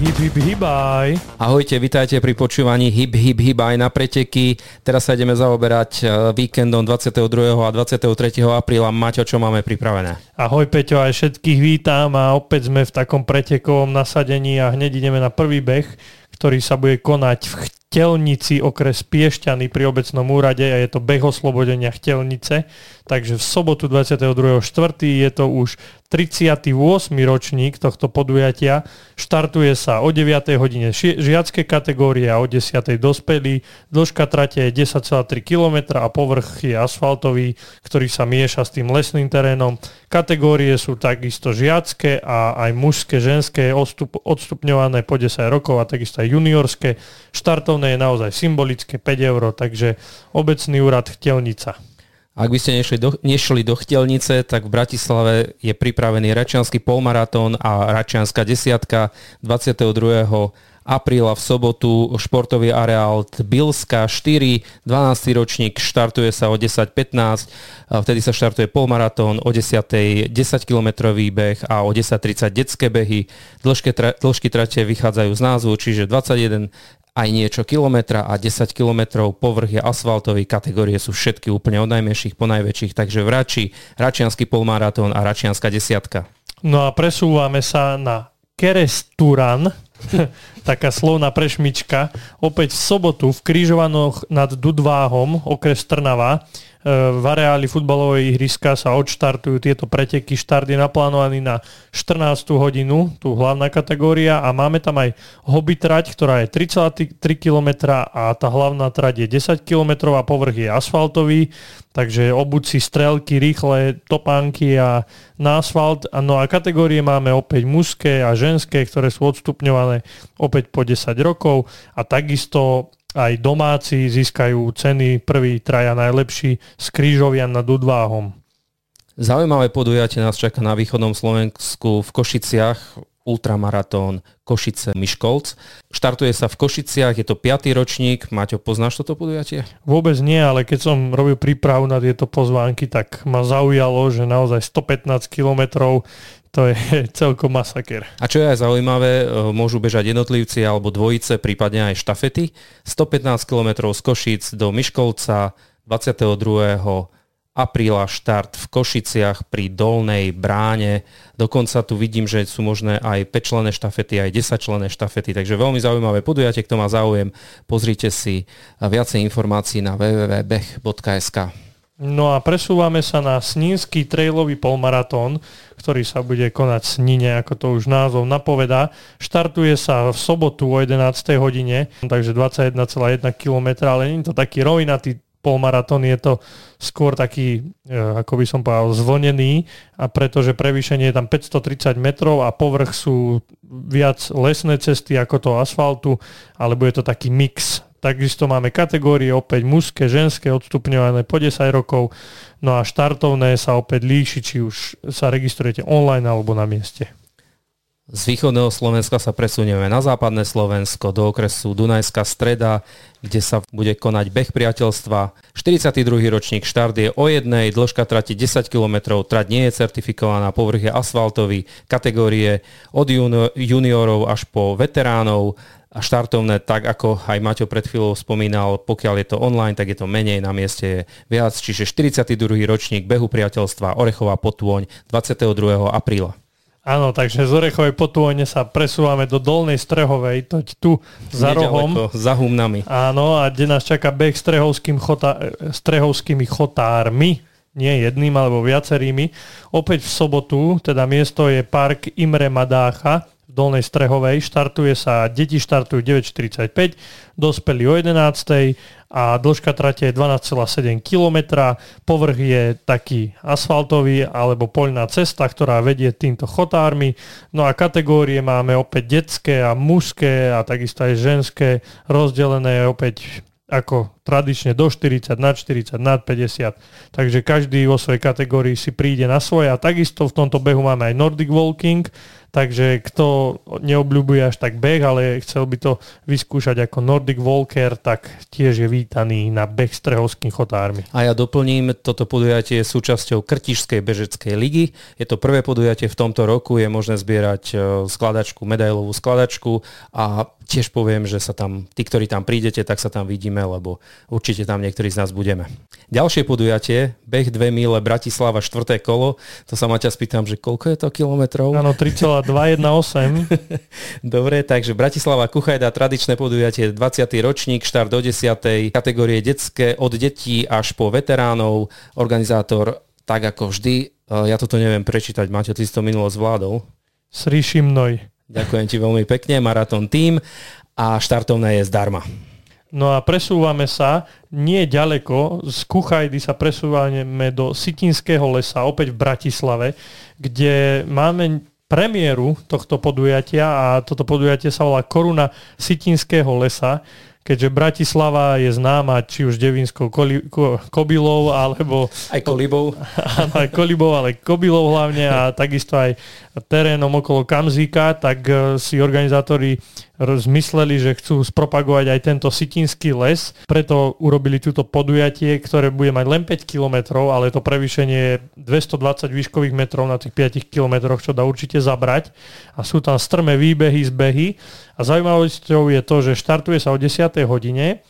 Hip, hip, hibaj. Ahojte, vitajte pri počúvaní Hip, hip, hibaj na preteky. Teraz sa ideme zaoberať e, víkendom 22. a 23. apríla. Maťo, čo máme pripravené? Ahoj Peťo, aj všetkých vítam a opäť sme v takom pretekovom nasadení a hneď ideme na prvý beh, ktorý sa bude konať v Chtelnici, okres Piešťany pri obecnom úrade a je to beh oslobodenia Chtelnice. Takže v sobotu 22.4. je to už 38. ročník tohto podujatia. Štartuje sa o 9. hodine žiacké kategórie a o 10. dospelí. Dĺžka trate je 10,3 km a povrch je asfaltový, ktorý sa mieša s tým lesným terénom. Kategórie sú takisto žiacké a aj mužské, ženské, odstup, odstupňované po 10 rokov a takisto aj juniorské. Štartovné je naozaj symbolické 5 eur, takže obecný úrad Chtelnica. Ak by ste nešli do, nešli do Chtelnice, tak v Bratislave je pripravený Račiansky polmaratón a Račianská desiatka 22 apríla v sobotu športový areál Bilska 4, 12. ročník, štartuje sa o 10.15, vtedy sa štartuje polmaratón, o 10. 10 kilometrový beh a o 10.30 detské behy. Dĺžky, dĺžky trate vychádzajú z názvu, čiže 21 aj niečo kilometra a 10 kilometrov povrch je asfaltový, kategórie sú všetky úplne od najmenších po najväčších, takže v Rači, Račiansky polmaratón a Račianská desiatka. No a presúvame sa na Keresturan, taká slovná prešmička, opäť v sobotu v Krížovanoch nad Dudváhom, okres Trnava, v areáli futbalovej ihriska sa odštartujú tieto preteky. Štart je naplánovaný na 14. hodinu, tu hlavná kategória a máme tam aj hobby trať, ktorá je 3,3 km a tá hlavná trať je 10 km a povrch je asfaltový, takže obuď si strelky, rýchle topánky a na asfalt. No a kategórie máme opäť mužské a ženské, ktoré sú odstupňované opäť po 10 rokov a takisto aj domáci získajú ceny prvý traja najlepší z Krížovian nad Udváhom. Zaujímavé podujatie nás čaká na východnom Slovensku v Košiciach, ultramaratón Košice Myškolc. Štartuje sa v Košiciach, je to 5. ročník. Maťo, poznáš toto podujatie? Vôbec nie, ale keď som robil prípravu na tieto pozvánky, tak ma zaujalo, že naozaj 115 kilometrov to je celkom masaker. A čo je aj zaujímavé, e, môžu bežať jednotlivci alebo dvojice, prípadne aj štafety. 115 km z Košic do Myškolca 22 apríla štart v Košiciach pri Dolnej bráne. Dokonca tu vidím, že sú možné aj 5 člené štafety, aj 10 člené štafety, takže veľmi zaujímavé podujatie, kto má záujem, pozrite si viacej informácií na www.beh.sk. No a presúvame sa na Snínsky trailový polmaratón, ktorý sa bude konať v Snine, ako to už názov napovedá. Štartuje sa v sobotu o 11. hodine, takže 21,1 km, ale nie je to taký rovnatý polmaratón, je to skôr taký, e, ako by som povedal, zvlnený, a pretože prevýšenie je tam 530 metrov a povrch sú viac lesné cesty ako to asfaltu, alebo je to taký mix Takisto máme kategórie opäť mužské, ženské, odstupňované po 10 rokov. No a štartovné sa opäť líši, či už sa registrujete online alebo na mieste. Z východného Slovenska sa presunieme na západné Slovensko do okresu Dunajská streda, kde sa bude konať beh priateľstva. 42. ročník štart je o jednej, dĺžka trati 10 km, trať nie je certifikovaná, povrch je asfaltový, kategórie od juniorov až po veteránov a štartovné, tak ako aj Maťo pred chvíľou spomínal, pokiaľ je to online, tak je to menej, na mieste je viac, čiže 42. ročník behu priateľstva Orechová potôň 22. apríla. Áno, takže z Orechovej potône sa presúvame do Dolnej Strehovej, toť tu za rohom. za humnami. Áno, a kde nás čaká beh strehovským chota, strehovskými chotármi, nie jedným alebo viacerými. Opäť v sobotu, teda miesto je park Imre Madácha, v Dolnej Strehovej. Štartuje sa, deti štartujú 9.45, dospeli o 11. a dĺžka trate je 12,7 km. Povrch je taký asfaltový alebo poľná cesta, ktorá vedie týmto chotármi. No a kategórie máme opäť detské a mužské a takisto aj ženské, rozdelené opäť ako tradične do 40, nad 40, nad 50. Takže každý vo svojej kategórii si príde na svoje a takisto v tomto behu máme aj Nordic Walking, takže kto neobľúbuje až tak beh, ale chcel by to vyskúšať ako Nordic Walker, tak tiež je vítaný na beh s Trehovským chotármi. A ja doplním, toto podujatie je súčasťou Krtišskej bežeckej ligy. Je to prvé podujatie v tomto roku, je možné zbierať e, skladačku, medailovú skladačku a tiež poviem, že sa tam, tí, ktorí tam prídete, tak sa tam vidíme, lebo určite tam niektorí z nás budeme. Ďalšie podujatie, beh 2 mile Bratislava 4. kolo, to sa ma ťa spýtam, že koľko je to kilometrov? Áno, 3,218. Dobre, takže Bratislava Kuchajda, tradičné podujatie, 20. ročník, štart do 10. kategórie detské, od detí až po veteránov, organizátor tak ako vždy, ja toto neviem prečítať, Máte, ty to minulo zvládol. Sriši mnoj. Ďakujem ti veľmi pekne, Maratón tým a štartovné je zdarma. No a presúvame sa nie ďaleko, z Kuchajdy sa presúvame do Sitinského lesa, opäť v Bratislave, kde máme premiéru tohto podujatia a toto podujatie sa volá Koruna Sitinského lesa keďže Bratislava je známa či už devinskou koli, ko, kobylou, alebo... Aj kolibou. aj kolibou, ale kobylou hlavne a takisto aj terénom okolo Kamzíka, tak e, si organizátori zmysleli, že chcú spropagovať aj tento sitinský les, preto urobili túto podujatie, ktoré bude mať len 5 km, ale to prevýšenie 220 výškových metrov na tých 5 km, čo dá určite zabrať. A sú tam strmé výbehy, zbehy. A zaujímavosťou je to, že štartuje sa o 10. hodine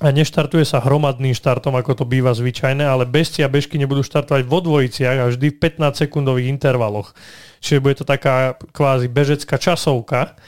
a neštartuje sa hromadným štartom, ako to býva zvyčajné, ale bežci a bežky nebudú štartovať vo dvojiciach a vždy v 15 sekundových intervaloch. Čiže bude to taká kvázi bežecká časovka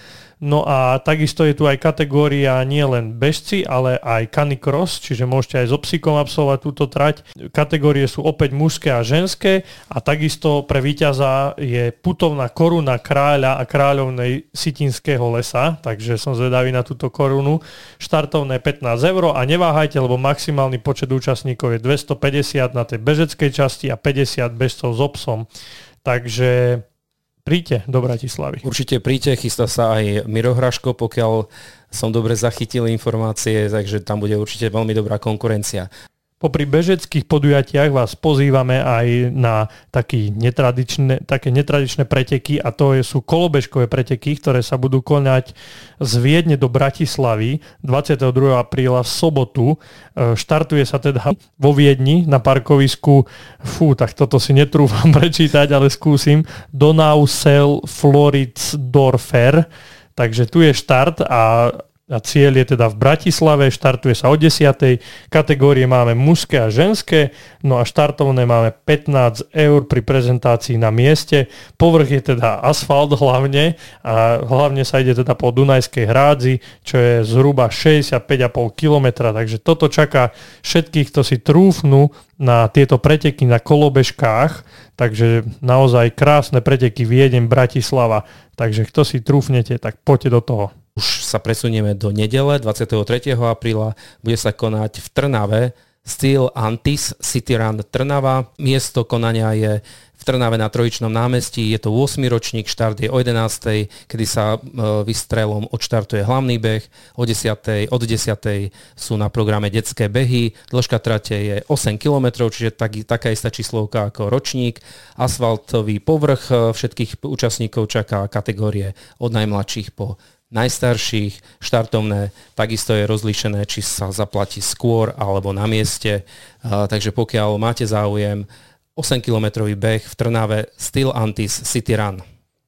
No a takisto je tu aj kategória nie len bežci, ale aj canicross, čiže môžete aj so psíkom absolvovať túto trať. Kategórie sú opäť mužské a ženské a takisto pre víťaza je putovná koruna kráľa a kráľovnej Sitinského lesa, takže som zvedavý na túto korunu. Štartovné 15 eur a neváhajte, lebo maximálny počet účastníkov je 250 na tej bežeckej časti a 50 bežcov s obsom. Takže príďte do Bratislavy. Určite príďte, chystá sa aj Miro Hraško, pokiaľ som dobre zachytil informácie, takže tam bude určite veľmi dobrá konkurencia. Popri bežeckých podujatiach vás pozývame aj na taký netradičné, také netradičné preteky a to sú kolobežkové preteky, ktoré sa budú konať z Viedne do Bratislavy 22. apríla v sobotu. E, štartuje sa teda vo Viedni na parkovisku, fú, tak toto si netrúfam prečítať, ale skúsim, Donausel Floridsdorfer. Takže tu je štart a a cieľ je teda v Bratislave, štartuje sa o 10. Kategórie máme mužské a ženské, no a štartovné máme 15 eur pri prezentácii na mieste. Povrch je teda asfalt hlavne a hlavne sa ide teda po Dunajskej hrádzi, čo je zhruba 65,5 km, takže toto čaká všetkých, kto si trúfnú na tieto preteky na kolobežkách, takže naozaj krásne preteky Viedeň, Bratislava, takže kto si trúfnete, tak poďte do toho. Už sa presunieme do nedele 23. apríla. Bude sa konať v Trnave Steel Antis City Run Trnava. Miesto konania je v Trnave na Trojičnom námestí. Je to 8. ročník, štart je o 11. kedy sa e, vystrelom odštartuje hlavný beh. O 10. od 10. sú na programe detské behy. Dĺžka trate je 8 km, čiže tak, taká istá číslovka ako ročník. Asfaltový povrch e, všetkých účastníkov čaká kategórie od najmladších po najstarších, štartovné, takisto je rozlíšené, či sa zaplatí skôr alebo na mieste. Takže pokiaľ máte záujem, 8-kilometrový beh v Trnave Steel Antis City Run.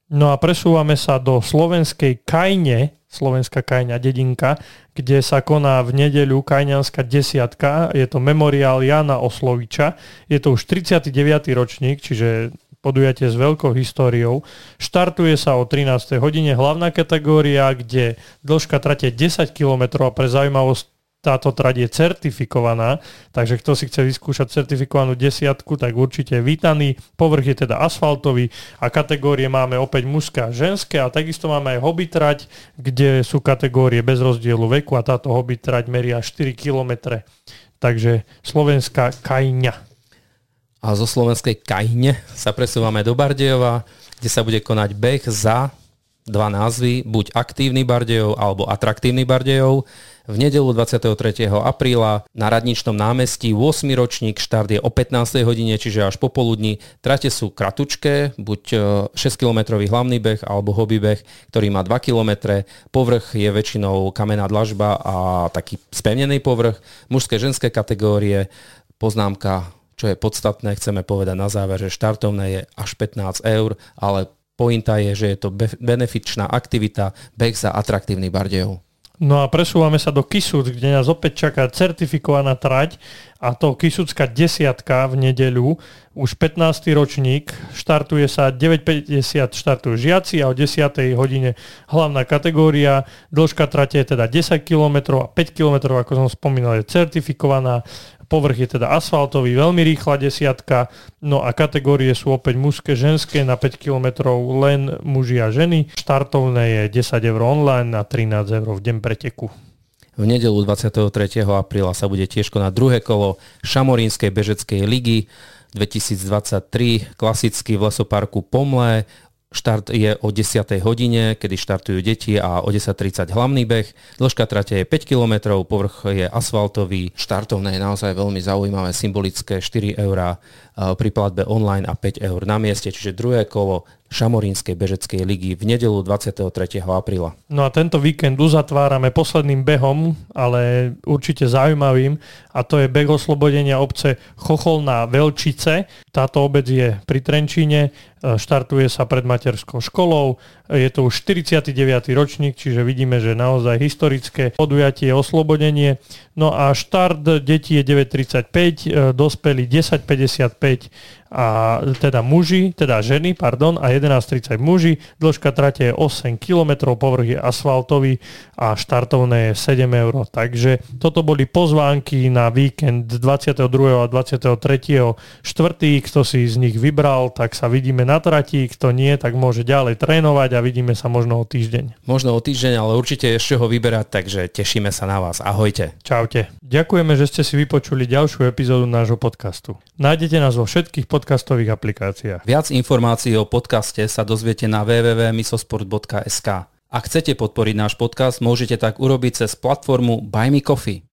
No a presúvame sa do slovenskej Kajne, slovenská Kajňa dedinka, kde sa koná v nedeľu Kajňanská desiatka. Je to memoriál Jana Osloviča. Je to už 39. ročník, čiže podujatie s veľkou históriou. Štartuje sa o 13. hodine hlavná kategória, kde dĺžka trate 10 km a pre zaujímavosť táto trať je certifikovaná, takže kto si chce vyskúšať certifikovanú desiatku, tak určite vítaný. Povrch je teda asfaltový a kategórie máme opäť mužské a ženské a takisto máme aj hobby trať, kde sú kategórie bez rozdielu veku a táto hobby trať meria 4 km. Takže slovenská kajňa a zo slovenskej Kajne sa presúvame do Bardejova, kde sa bude konať beh za dva názvy, buď aktívny Bardejov alebo atraktívny Bardejov. V nedelu 23. apríla na Radničnom námestí 8. ročník, štart je o 15. hodine, čiže až popoludní. Trate sú kratučké, buď 6-kilometrový hlavný beh alebo hobby beh, ktorý má 2 km. Povrch je väčšinou kamená dlažba a taký spevnený povrch. Mužské, ženské kategórie, poznámka čo je podstatné, chceme povedať na záver, že štartovné je až 15 eur, ale pointa je, že je to benefičná aktivita, beh za atraktívny Bardejov. No a presúvame sa do Kisúc, kde nás opäť čaká certifikovaná trať a to Kisúcka desiatka v nedeľu, už 15. ročník, štartuje sa 9.50 štartujú žiaci a o 10. hodine hlavná kategória, dĺžka trate je teda 10 km a 5 km, ako som spomínal, je certifikovaná, Povrch je teda asfaltový, veľmi rýchla desiatka, no a kategórie sú opäť mužské, ženské, na 5 km len muži a ženy. Štartovné je 10 eur online a 13 eur v deň preteku. V nedelu 23. apríla sa bude tiež konať druhé kolo Šamorínskej bežeckej ligy 2023, klasicky v lesoparku Pomle. Štart je o 10. hodine, kedy štartujú deti a o 10.30 hlavný beh. Dĺžka trate je 5 km, povrch je asfaltový. Štartovné je naozaj veľmi zaujímavé, symbolické, 4 eurá pri platbe online a 5 eur na mieste, čiže druhé kolo Šamorínskej bežeckej ligy v nedelu 23. apríla. No a tento víkend uzatvárame posledným behom, ale určite zaujímavým a to je beh oslobodenia obce Chocholná Velčice. Táto obec je pri Trenčíne, e, štartuje sa pred materskou školou, je to už 49. ročník, čiže vidíme, že naozaj historické podujatie oslobodenie. No a štart detí je 9.35, e, dospelí 10.55 a teda muži, teda ženy, pardon, a 11.30 muži. Dĺžka trate je 8 km, povrch je asfaltový a štartovné je 7 eur. Takže toto boli pozvánky na víkend 22. a 23. 4. Kto si z nich vybral, tak sa vidíme na trati, kto nie, tak môže ďalej trénovať a vidíme sa možno o týždeň. Možno o týždeň, ale určite ešte ho vyberať, takže tešíme sa na vás. Ahojte. Čaute. Ďakujeme, že ste si vypočuli ďalšiu epizódu nášho podcastu. Nájdete nás vo všetkých pod podcastových aplikáciách. Viac informácií o podcaste sa dozviete na www.misosport.sk. Ak chcete podporiť náš podcast, môžete tak urobiť cez platformu Buy Me Coffee.